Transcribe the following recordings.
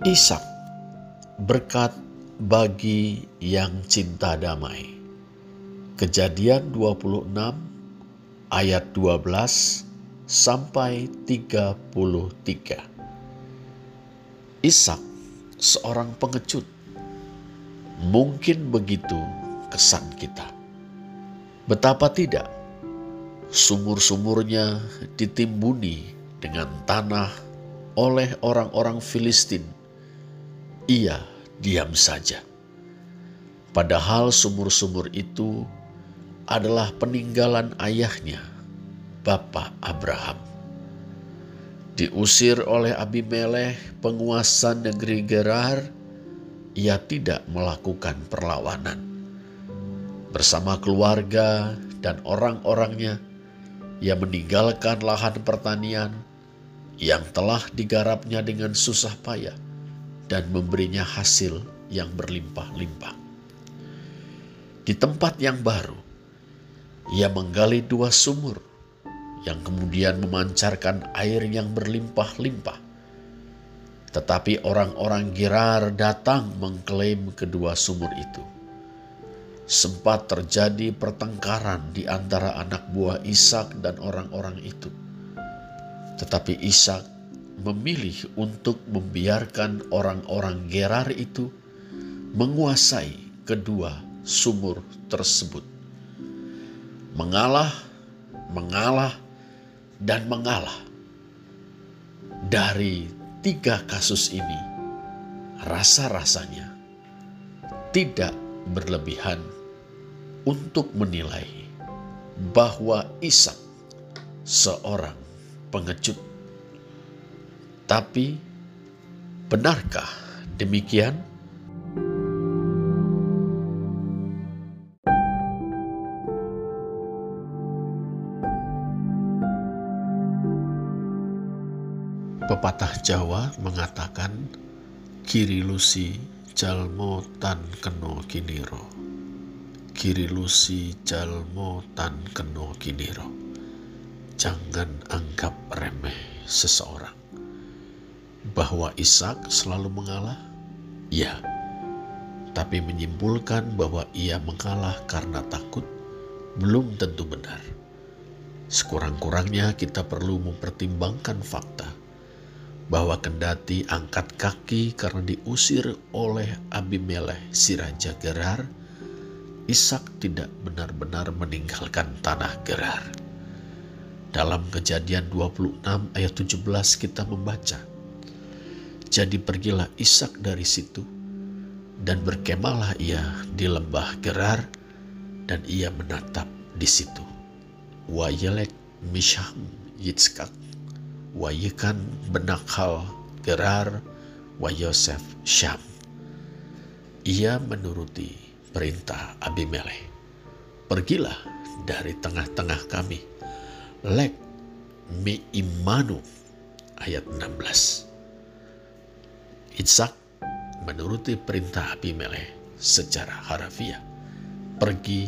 Ishak berkat bagi yang cinta damai. Kejadian 26 ayat 12 sampai 33. Ishak seorang pengecut. Mungkin begitu kesan kita. Betapa tidak sumur-sumurnya ditimbuni dengan tanah oleh orang-orang Filistin. Ia diam saja. Padahal sumur-sumur itu adalah peninggalan ayahnya, Bapak Abraham. Diusir oleh Abimelech, penguasa negeri Gerar, ia tidak melakukan perlawanan. Bersama keluarga dan orang-orangnya, ia meninggalkan lahan pertanian yang telah digarapnya dengan susah payah dan memberinya hasil yang berlimpah-limpah. Di tempat yang baru, ia menggali dua sumur yang kemudian memancarkan air yang berlimpah-limpah. Tetapi orang-orang Gerar datang mengklaim kedua sumur itu. Sempat terjadi pertengkaran di antara anak buah Ishak dan orang-orang itu. Tetapi Ishak memilih untuk membiarkan orang-orang Gerar itu menguasai kedua sumur tersebut. Mengalah, mengalah, dan mengalah. Dari tiga kasus ini, rasa-rasanya tidak berlebihan untuk menilai bahwa Ishak seorang pengecut tapi benarkah demikian? Pepatah Jawa mengatakan kiri lusi jalmo tan keno kiniro. Kiri lusi jalmo tan keno kiniro. Jangan anggap remeh seseorang bahwa Ishak selalu mengalah? Ya, tapi menyimpulkan bahwa ia mengalah karena takut belum tentu benar. Sekurang-kurangnya kita perlu mempertimbangkan fakta bahwa kendati angkat kaki karena diusir oleh Abimelech si Raja Gerar, Ishak tidak benar-benar meninggalkan tanah Gerar. Dalam kejadian 26 ayat 17 kita membaca, jadi pergilah Ishak dari situ dan berkemalah ia di lembah Gerar dan ia menatap di situ. Wayelek Misham Yitzkak, Wayekan Benakhal Gerar, Wayosef Syam. Ia menuruti perintah Abimelech. Pergilah dari tengah-tengah kami. Lek mi imanu ayat 16. Ishak menuruti perintah Abimelech secara harafiah. Pergi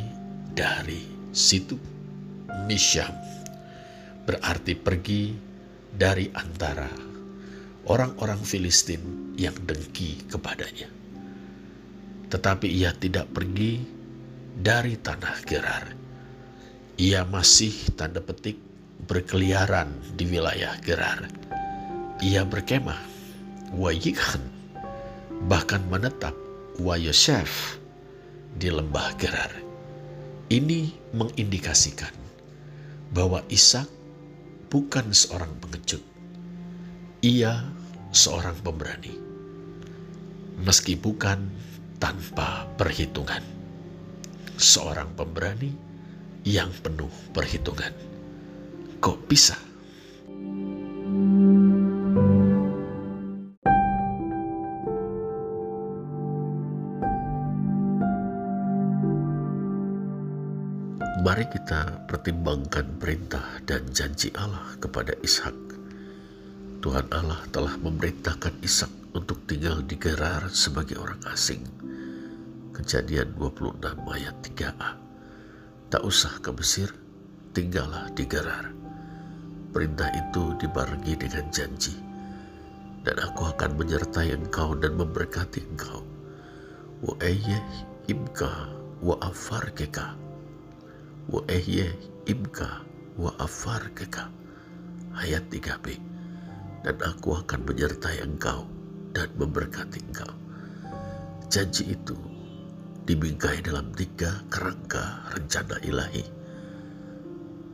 dari situ. Misham berarti pergi dari antara orang-orang Filistin yang dengki kepadanya. Tetapi ia tidak pergi dari tanah Gerar. Ia masih tanda petik berkeliaran di wilayah Gerar. Ia berkemah Wayikhan bahkan menetap Wayosef di lembah Gerar. Ini mengindikasikan bahwa Ishak bukan seorang pengecut. Ia seorang pemberani. Meski bukan tanpa perhitungan. Seorang pemberani yang penuh perhitungan. Kok bisa? Mari kita pertimbangkan perintah dan janji Allah kepada Ishak. Tuhan Allah telah memerintahkan Ishak untuk tinggal di Gerar sebagai orang asing. Kejadian 26 ayat 3a. Tak usah ke Mesir, tinggallah di Gerar. Perintah itu dibarengi dengan janji. dan aku akan menyertai engkau dan memberkati engkau. Wa imka wa afarkeka. Wa imka wa afarkeka. Ayat 3b. Dan aku akan menyertai engkau dan memberkati engkau. Janji itu dibingkai dalam tiga kerangka rencana ilahi.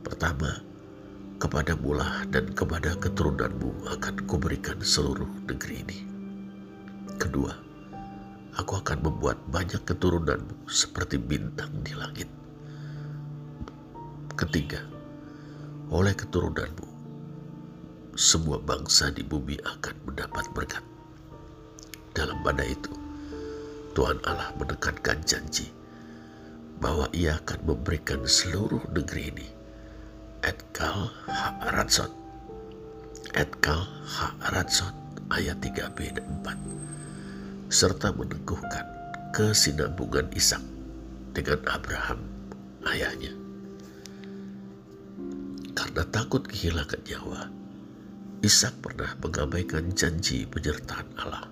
Pertama, kepada mula dan kepada keturunanmu akan kuberikan seluruh negeri ini. Kedua, aku akan membuat banyak keturunanmu seperti bintang di langit. Ketiga, oleh keturunanmu, semua bangsa di bumi akan mendapat berkat. Dalam pada itu, Tuhan Allah menekankan janji bahwa ia akan memberikan seluruh negeri ini Etkal Haratsot Etkal Haratsot ayat 3b dan 4 serta meneguhkan kesinambungan Ishak dengan Abraham ayahnya karena takut kehilangan nyawa Ishak pernah mengabaikan janji penyertaan Allah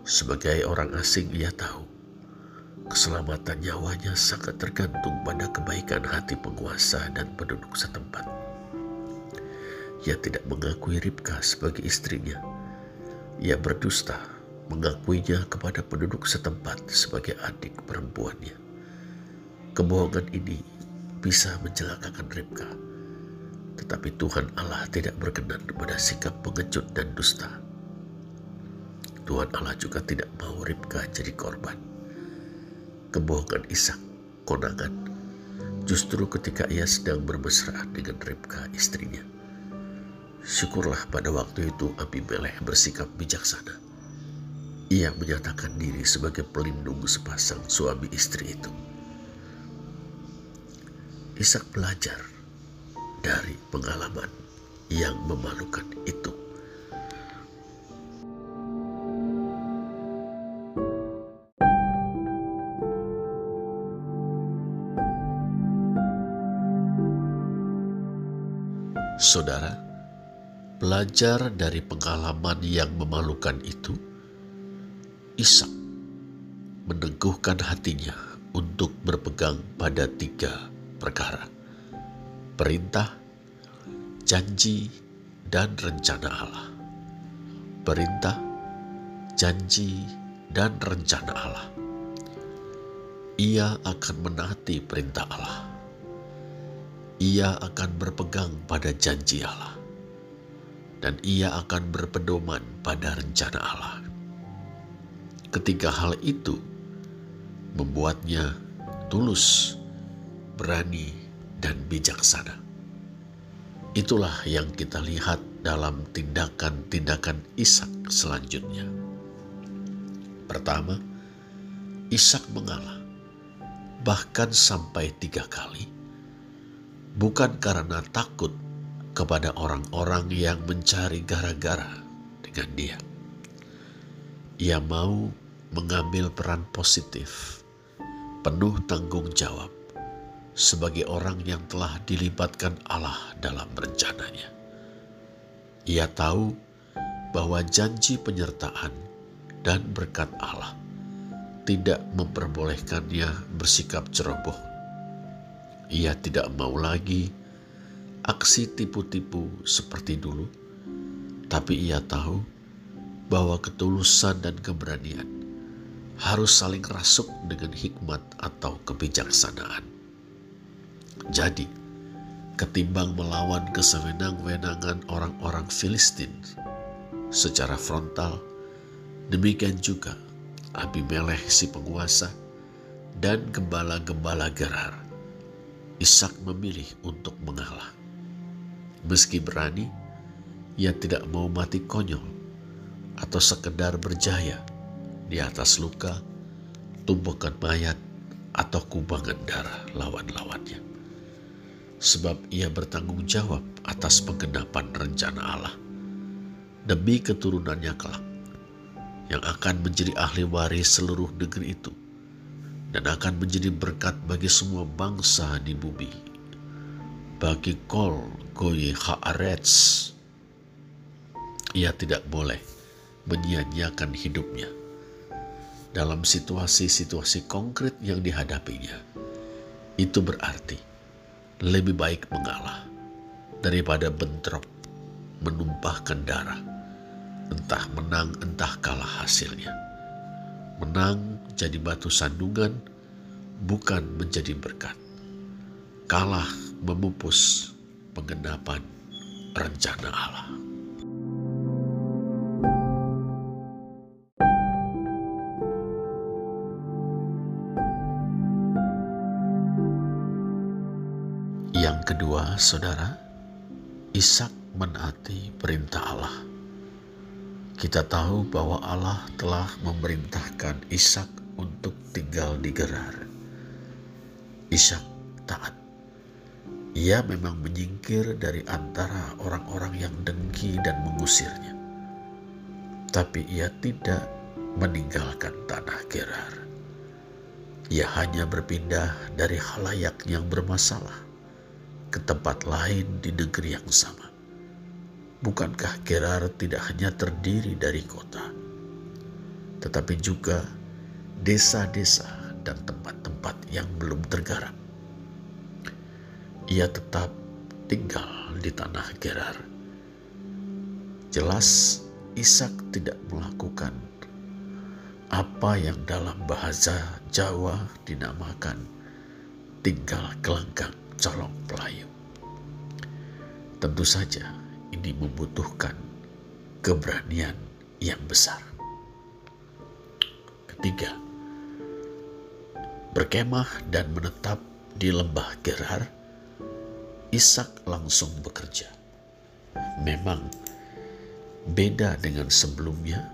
sebagai orang asing ia tahu keselamatan nyawanya sangat tergantung pada kebaikan hati penguasa dan penduduk setempat. Ia tidak mengakui Ribka sebagai istrinya. Ia berdusta mengakuinya kepada penduduk setempat sebagai adik perempuannya. Kebohongan ini bisa mencelakakan Ribka, tetapi Tuhan Allah tidak berkenan pada sikap pengecut dan dusta. Tuhan Allah juga tidak mau Ribka jadi korban. Kebohongan Ishak, konangan, justru ketika ia sedang bermesraan dengan Ribka istrinya. Syukurlah pada waktu itu Abimelech bersikap bijaksana. Ia menyatakan diri sebagai pelindung sepasang suami istri itu. Ishak belajar dari pengalaman yang memalukan itu. Saudara, belajar dari pengalaman yang memalukan itu, Ishak meneguhkan hatinya untuk berpegang pada tiga perkara: perintah, janji, dan rencana Allah. Perintah, janji, dan rencana Allah. Ia akan menaati perintah Allah ia akan berpegang pada janji Allah, dan ia akan berpedoman pada rencana Allah. Ketiga hal itu membuatnya tulus, berani, dan bijaksana. Itulah yang kita lihat dalam tindakan-tindakan Ishak selanjutnya. Pertama, Ishak mengalah, bahkan sampai tiga kali bukan karena takut kepada orang-orang yang mencari gara-gara dengan dia. Ia mau mengambil peran positif, penuh tanggung jawab sebagai orang yang telah dilibatkan Allah dalam rencananya. Ia tahu bahwa janji penyertaan dan berkat Allah tidak memperbolehkannya bersikap ceroboh ia tidak mau lagi aksi tipu-tipu seperti dulu, tapi ia tahu bahwa ketulusan dan keberanian harus saling rasuk dengan hikmat atau kebijaksanaan. Jadi, ketimbang melawan kesewenang-wenangan orang-orang Filistin secara frontal, demikian juga Abimelech si penguasa dan gembala-gembala Gerar Ishak memilih untuk mengalah. Meski berani, ia tidak mau mati konyol atau sekedar berjaya di atas luka, tumpukan mayat, atau kubangan darah lawan-lawannya. Sebab ia bertanggung jawab atas penggenapan rencana Allah demi keturunannya kelak yang akan menjadi ahli waris seluruh negeri itu dan akan menjadi berkat bagi semua bangsa di bumi. Bagi kol goye haaretz, ia tidak boleh menyia-nyiakan hidupnya dalam situasi-situasi konkret yang dihadapinya. Itu berarti lebih baik mengalah daripada bentrok, menumpahkan darah, entah menang entah kalah hasilnya. Menang jadi batu sandungan, bukan menjadi berkat. Kalah memupus penggenapan rencana Allah. Saudara, Ishak menaati perintah Allah. Kita tahu bahwa Allah telah memerintahkan Ishak untuk tinggal di Gerar. Ishak taat. Ia memang menyingkir dari antara orang-orang yang dengki dan mengusirnya. Tapi ia tidak meninggalkan tanah Gerar. Ia hanya berpindah dari halayak yang bermasalah ke tempat lain di negeri yang sama. Bukankah Gerar tidak hanya terdiri dari kota, tetapi juga desa-desa dan tempat-tempat yang belum tergarap? Ia tetap tinggal di tanah Gerar. Jelas Ishak tidak melakukan apa yang dalam bahasa Jawa dinamakan tinggal gelanggang colong pelayu. Tentu saja ini membutuhkan keberanian yang besar. Ketiga, berkemah dan menetap di lembah Gerar, Ishak langsung bekerja. Memang beda dengan sebelumnya,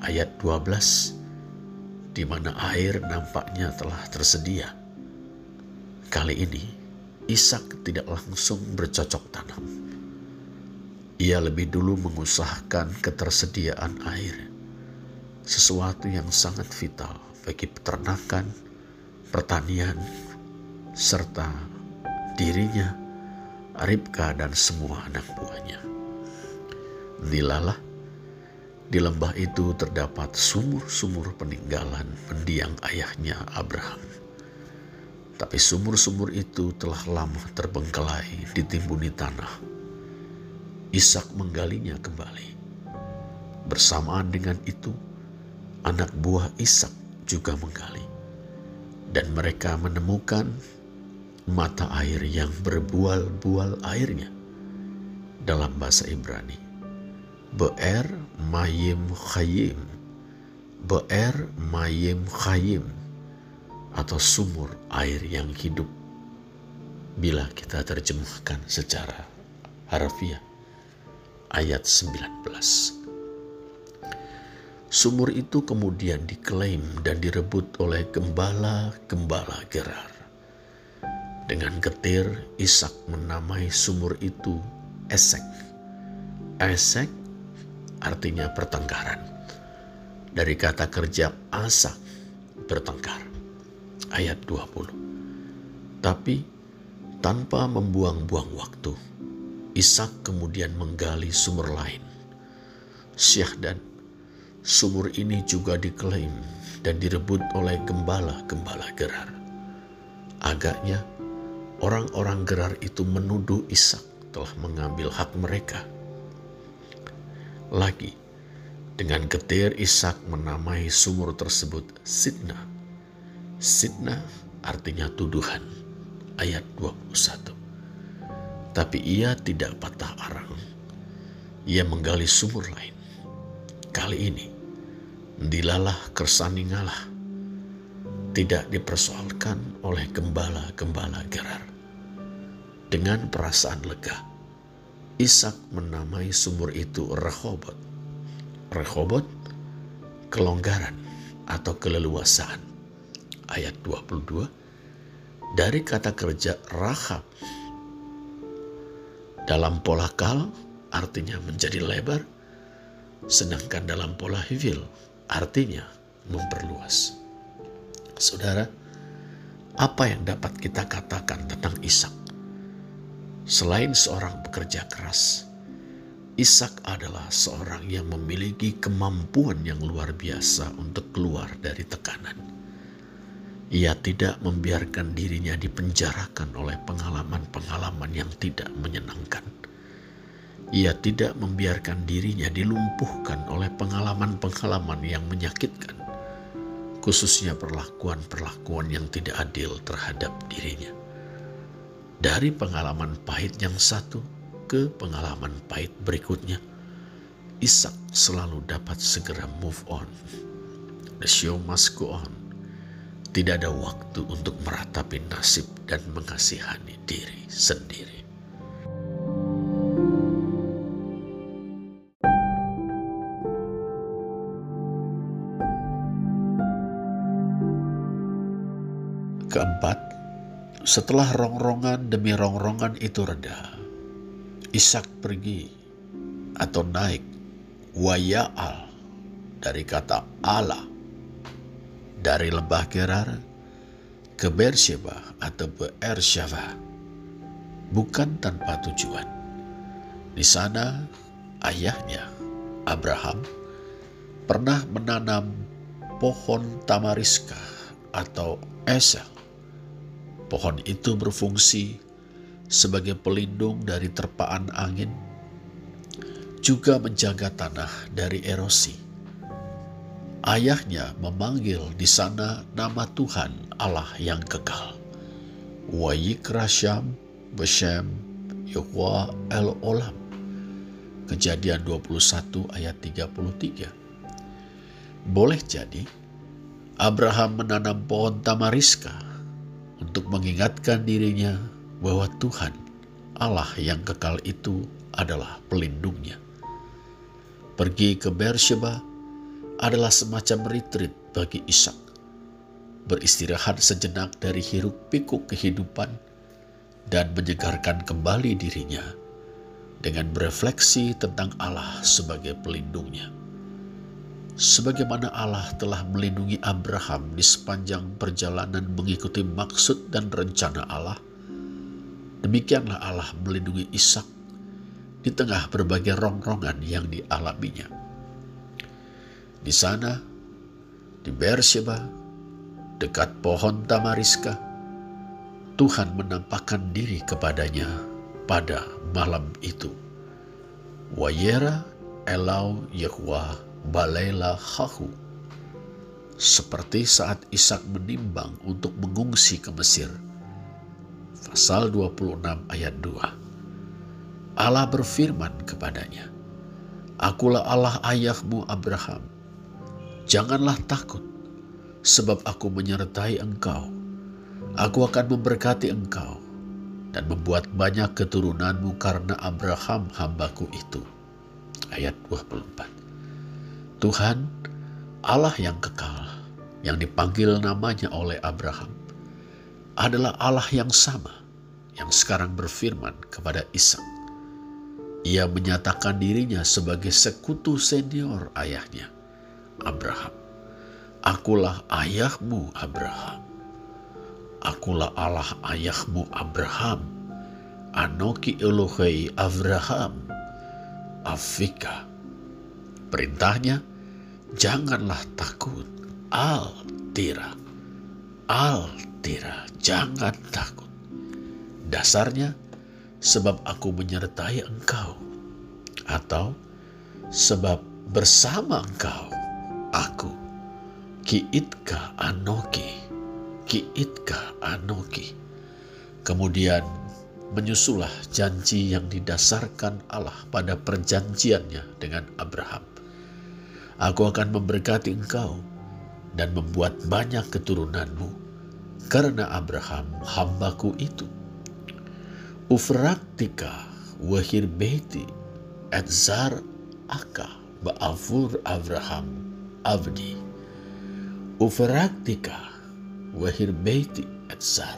ayat 12, di mana air nampaknya telah tersedia. Kali ini, Ishak tidak langsung bercocok tanam. Ia lebih dulu mengusahakan ketersediaan air, sesuatu yang sangat vital bagi peternakan, pertanian, serta dirinya, Ribka dan semua anak buahnya. Dilalah, di lembah itu terdapat sumur-sumur peninggalan mendiang ayahnya Abraham. Tapi sumur-sumur itu telah lama terbengkelai ditimbuni tanah. Ishak menggalinya kembali. Bersamaan dengan itu, anak buah Ishak juga menggali. Dan mereka menemukan mata air yang berbual-bual airnya. Dalam bahasa Ibrani, Be'er Mayim Chayim. Be'er Mayim Chayim atau sumur air yang hidup bila kita terjemahkan secara harfiah ayat 19. Sumur itu kemudian diklaim dan direbut oleh gembala-gembala Gerar. Dengan getir, Ishak menamai sumur itu Esek. Esek artinya pertengkaran. Dari kata kerja asak, bertengkar ayat 20. Tapi tanpa membuang-buang waktu, Ishak kemudian menggali sumur lain. Syah dan sumur ini juga diklaim dan direbut oleh gembala-gembala Gerar. Agaknya orang-orang Gerar itu menuduh Ishak telah mengambil hak mereka. Lagi, dengan getir Ishak menamai sumur tersebut Sidna Sitna artinya tuduhan. Ayat 21. Tapi ia tidak patah arang. Ia menggali sumur lain. Kali ini, dilalah kersani ngalah. Tidak dipersoalkan oleh gembala-gembala Gerar. Dengan perasaan lega, Ishak menamai sumur itu Rehobot. Rehobot, kelonggaran atau keleluasaan ayat 22 dari kata kerja rahab. Dalam pola kal artinya menjadi lebar, sedangkan dalam pola hivil artinya memperluas. Saudara, apa yang dapat kita katakan tentang Ishak? Selain seorang pekerja keras, Ishak adalah seorang yang memiliki kemampuan yang luar biasa untuk keluar dari tekanan. Ia tidak membiarkan dirinya dipenjarakan oleh pengalaman-pengalaman yang tidak menyenangkan. Ia tidak membiarkan dirinya dilumpuhkan oleh pengalaman-pengalaman yang menyakitkan, khususnya perlakuan-perlakuan yang tidak adil terhadap dirinya. Dari pengalaman pahit yang satu, ke pengalaman pahit berikutnya, Ishak selalu dapat segera move on. The show must go on. Tidak ada waktu untuk meratapi nasib dan mengasihani diri sendiri. Keempat, setelah rongrongan demi rongrongan itu reda, Ishak pergi atau naik waya'al dari kata Allah dari lembah Gerar ke Beersheba atau Beersheba bukan tanpa tujuan. Di sana ayahnya Abraham pernah menanam pohon tamariska atau esel. Pohon itu berfungsi sebagai pelindung dari terpaan angin, juga menjaga tanah dari erosi. Ayahnya memanggil di sana nama Tuhan Allah yang kekal. Wayikrasham Beshem Yahwa El Olam. Kejadian 21 ayat 33. Boleh jadi Abraham menanam pohon tamariska untuk mengingatkan dirinya bahwa Tuhan, Allah yang kekal itu adalah pelindungnya. Pergi ke Beersheba adalah semacam retreat bagi Ishak. Beristirahat sejenak dari hiruk pikuk kehidupan dan menyegarkan kembali dirinya dengan berefleksi tentang Allah sebagai pelindungnya. Sebagaimana Allah telah melindungi Abraham di sepanjang perjalanan mengikuti maksud dan rencana Allah, Demikianlah Allah melindungi Ishak di tengah berbagai rongrongan yang dialaminya. Di sana, di Beersheba, dekat pohon tamariska, Tuhan menampakkan diri kepadanya pada malam itu. Wayera elau Yehwa balela hahu. Seperti saat Ishak menimbang untuk mengungsi ke Mesir – pasal 26 ayat 2. Allah berfirman kepadanya, Akulah Allah ayahmu Abraham. Janganlah takut, sebab aku menyertai engkau. Aku akan memberkati engkau dan membuat banyak keturunanmu karena Abraham hambaku itu. Ayat 24. Tuhan, Allah yang kekal, yang dipanggil namanya oleh Abraham, adalah Allah yang sama yang sekarang berfirman kepada Ishak. Ia menyatakan dirinya sebagai sekutu senior ayahnya, Abraham. Akulah ayahmu Abraham. Akulah Allah ayahmu Abraham. Anoki Elohei Abraham. Afika. Perintahnya, janganlah takut. Al tira. Al tira jangan takut. Dasarnya, sebab aku menyertai engkau. Atau, sebab bersama engkau, aku. Kiitka anoki. Kiitka anoki. Kemudian menyusulah janji yang didasarkan Allah pada perjanjiannya dengan Abraham. Aku akan memberkati engkau dan membuat banyak keturunanmu karena Abraham hambaku itu. Ufraktika wahir beti et zar aka ba'afur Abraham abdi. Ufraktika wahir beti et zar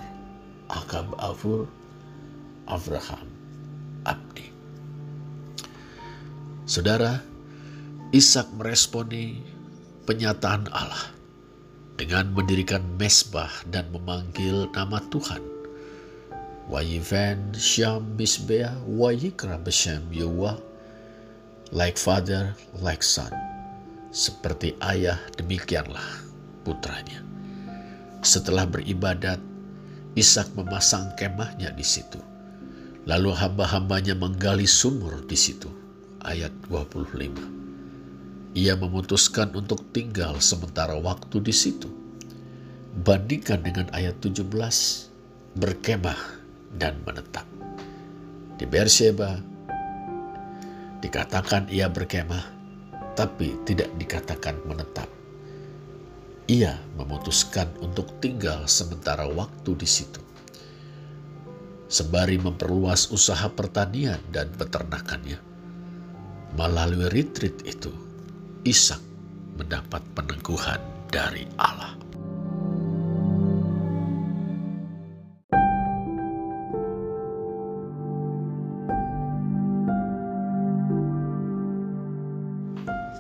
aka ba'afur Abraham abdi. Saudara, Ishak meresponi penyataan Allah dengan mendirikan mesbah dan memanggil nama Tuhan. Wayivan Syam Bisbea Wayikra Beshem Yewa Like father, like son. Seperti ayah, demikianlah putranya. Setelah beribadat, Ishak memasang kemahnya di situ. Lalu hamba-hambanya menggali sumur di situ. Ayat 25. Ia memutuskan untuk tinggal sementara waktu di situ. Bandingkan dengan ayat 17, berkemah dan menetap. Di Beersheba, Dikatakan ia berkemah, tapi tidak dikatakan menetap. Ia memutuskan untuk tinggal sementara waktu di situ. Sembari memperluas usaha pertanian dan peternakannya. Melalui retreat itu, Ishak mendapat peneguhan dari Allah.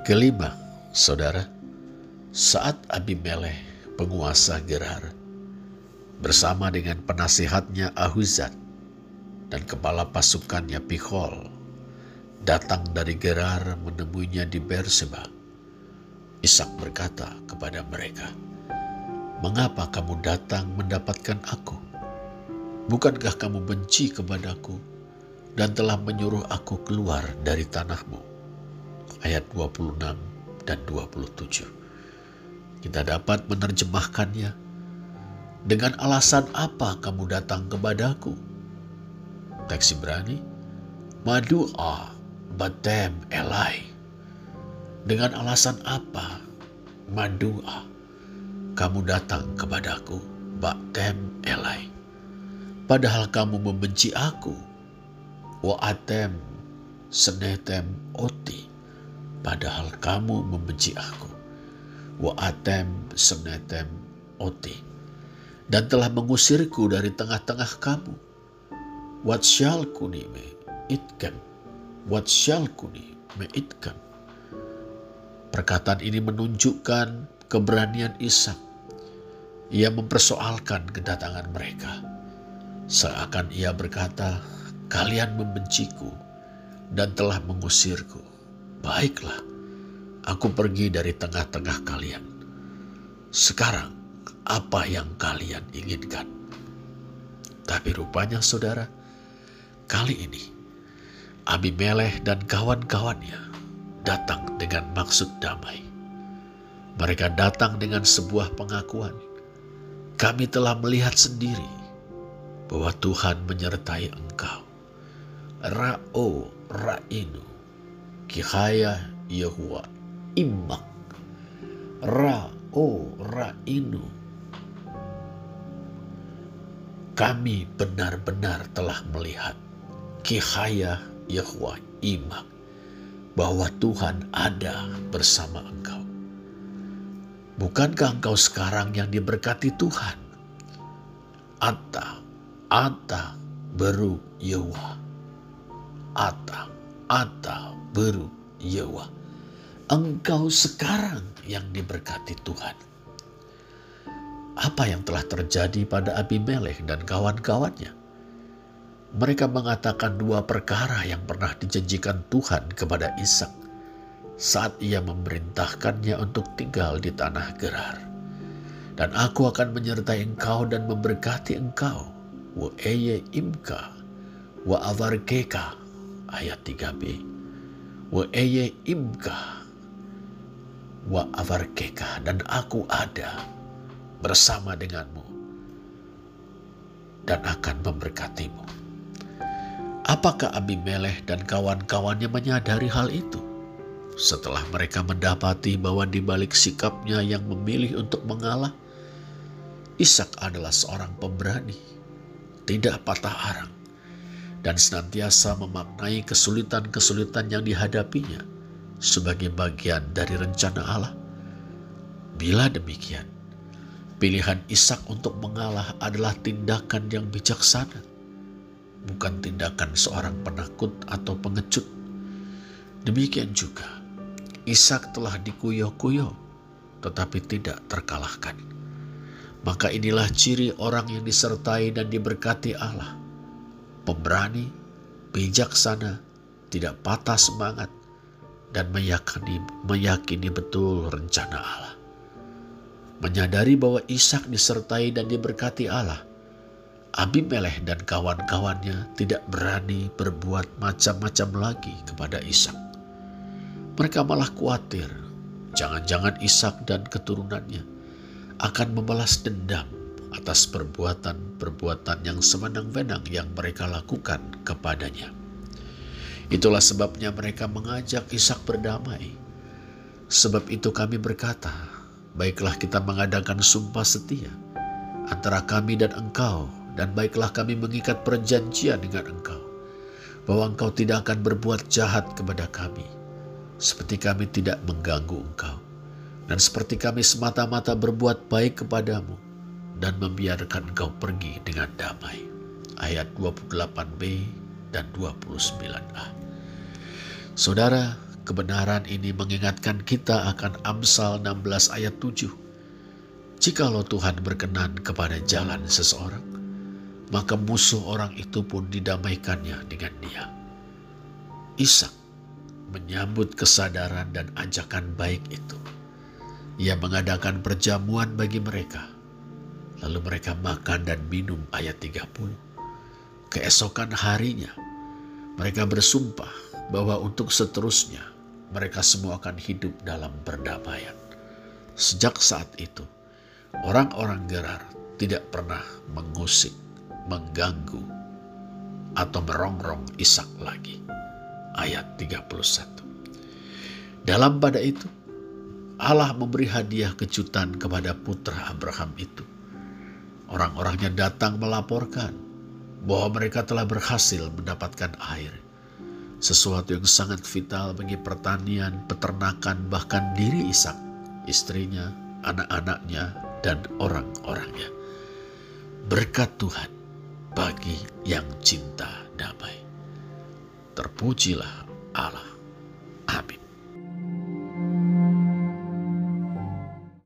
Kelima, saudara, saat Abimelech, penguasa Gerar, bersama dengan penasihatnya Ahuzat dan kepala pasukannya Pichol, datang dari Gerar menemuinya di Berseba. Ishak berkata kepada mereka, Mengapa kamu datang mendapatkan aku? Bukankah kamu benci kepadaku dan telah menyuruh aku keluar dari tanahmu? Ayat 26 dan 27. Kita dapat menerjemahkannya. Dengan alasan apa kamu datang kepadaku? Teks Ibrani, Madu'a batem elai. Dengan alasan apa? Madu'a kamu datang kepadaku, batem elai. Padahal kamu membenci aku. Wa atem senetem oti padahal kamu membenci aku. Wa atem senetem oti. Dan telah mengusirku dari tengah-tengah kamu. What shall kuni me itkem? What shall kuni me itkem? Perkataan ini menunjukkan keberanian Ishak. Ia mempersoalkan kedatangan mereka. Seakan ia berkata, kalian membenciku dan telah mengusirku. Baiklah, aku pergi dari tengah-tengah kalian. Sekarang, apa yang kalian inginkan? Tapi rupanya saudara, kali ini Abimelech dan kawan-kawannya datang dengan maksud damai. Mereka datang dengan sebuah pengakuan. Kami telah melihat sendiri bahwa Tuhan menyertai engkau. Ra'o ra'inu kihaya Yahua imak ra o ra inu kami benar-benar telah melihat kihaya Yahua imak bahwa Tuhan ada bersama engkau. Bukankah engkau sekarang yang diberkati Tuhan? Ata, ata, beru Yahua. Ata, ata, beru Yewa. Engkau sekarang yang diberkati Tuhan. Apa yang telah terjadi pada Abimelech dan kawan-kawannya? Mereka mengatakan dua perkara yang pernah dijanjikan Tuhan kepada Ishak saat ia memerintahkannya untuk tinggal di tanah Gerar. Dan aku akan menyertai engkau dan memberkati engkau. Wa eye imka wa avarkeka ayat 3b wa eye imka wa avarkeka dan aku ada bersama denganmu dan akan memberkatimu. Apakah Abimelech dan kawan-kawannya menyadari hal itu? Setelah mereka mendapati bahwa di balik sikapnya yang memilih untuk mengalah, Ishak adalah seorang pemberani, tidak patah arang, dan senantiasa memaknai kesulitan-kesulitan yang dihadapinya sebagai bagian dari rencana Allah. Bila demikian, pilihan Ishak untuk mengalah adalah tindakan yang bijaksana, bukan tindakan seorang penakut atau pengecut. Demikian juga, Ishak telah dikuyok-kuyok, tetapi tidak terkalahkan. Maka inilah ciri orang yang disertai dan diberkati Allah pemberani, bijaksana, tidak patah semangat, dan meyakini, meyakini betul rencana Allah. Menyadari bahwa Ishak disertai dan diberkati Allah, Abimelech dan kawan-kawannya tidak berani berbuat macam-macam lagi kepada Ishak. Mereka malah khawatir, jangan-jangan Ishak dan keturunannya akan membalas dendam atas perbuatan-perbuatan yang semenang-menang yang mereka lakukan kepadanya. Itulah sebabnya mereka mengajak Ishak berdamai. Sebab itu kami berkata, baiklah kita mengadakan sumpah setia antara kami dan engkau dan baiklah kami mengikat perjanjian dengan engkau, bahwa engkau tidak akan berbuat jahat kepada kami, seperti kami tidak mengganggu engkau, dan seperti kami semata-mata berbuat baik kepadamu, dan membiarkan engkau pergi dengan damai. Ayat 28b dan 29a. Saudara, kebenaran ini mengingatkan kita akan Amsal 16 ayat 7. Jikalau Tuhan berkenan kepada jalan seseorang, maka musuh orang itu pun didamaikannya dengan dia. Ishak menyambut kesadaran dan ajakan baik itu. Ia mengadakan perjamuan bagi mereka. Lalu mereka makan dan minum ayat 30. Keesokan harinya, mereka bersumpah bahwa untuk seterusnya mereka semua akan hidup dalam perdamaian. Sejak saat itu, orang-orang Gerar tidak pernah mengusik mengganggu atau merongrong Ishak lagi. Ayat 31. Dalam pada itu, Allah memberi hadiah kejutan kepada putra Abraham itu. Orang-orangnya datang melaporkan bahwa mereka telah berhasil mendapatkan air. Sesuatu yang sangat vital bagi pertanian, peternakan, bahkan diri Ishak, istrinya, anak-anaknya, dan orang-orangnya. Berkat Tuhan, bagi yang cinta damai. Terpujilah Allah.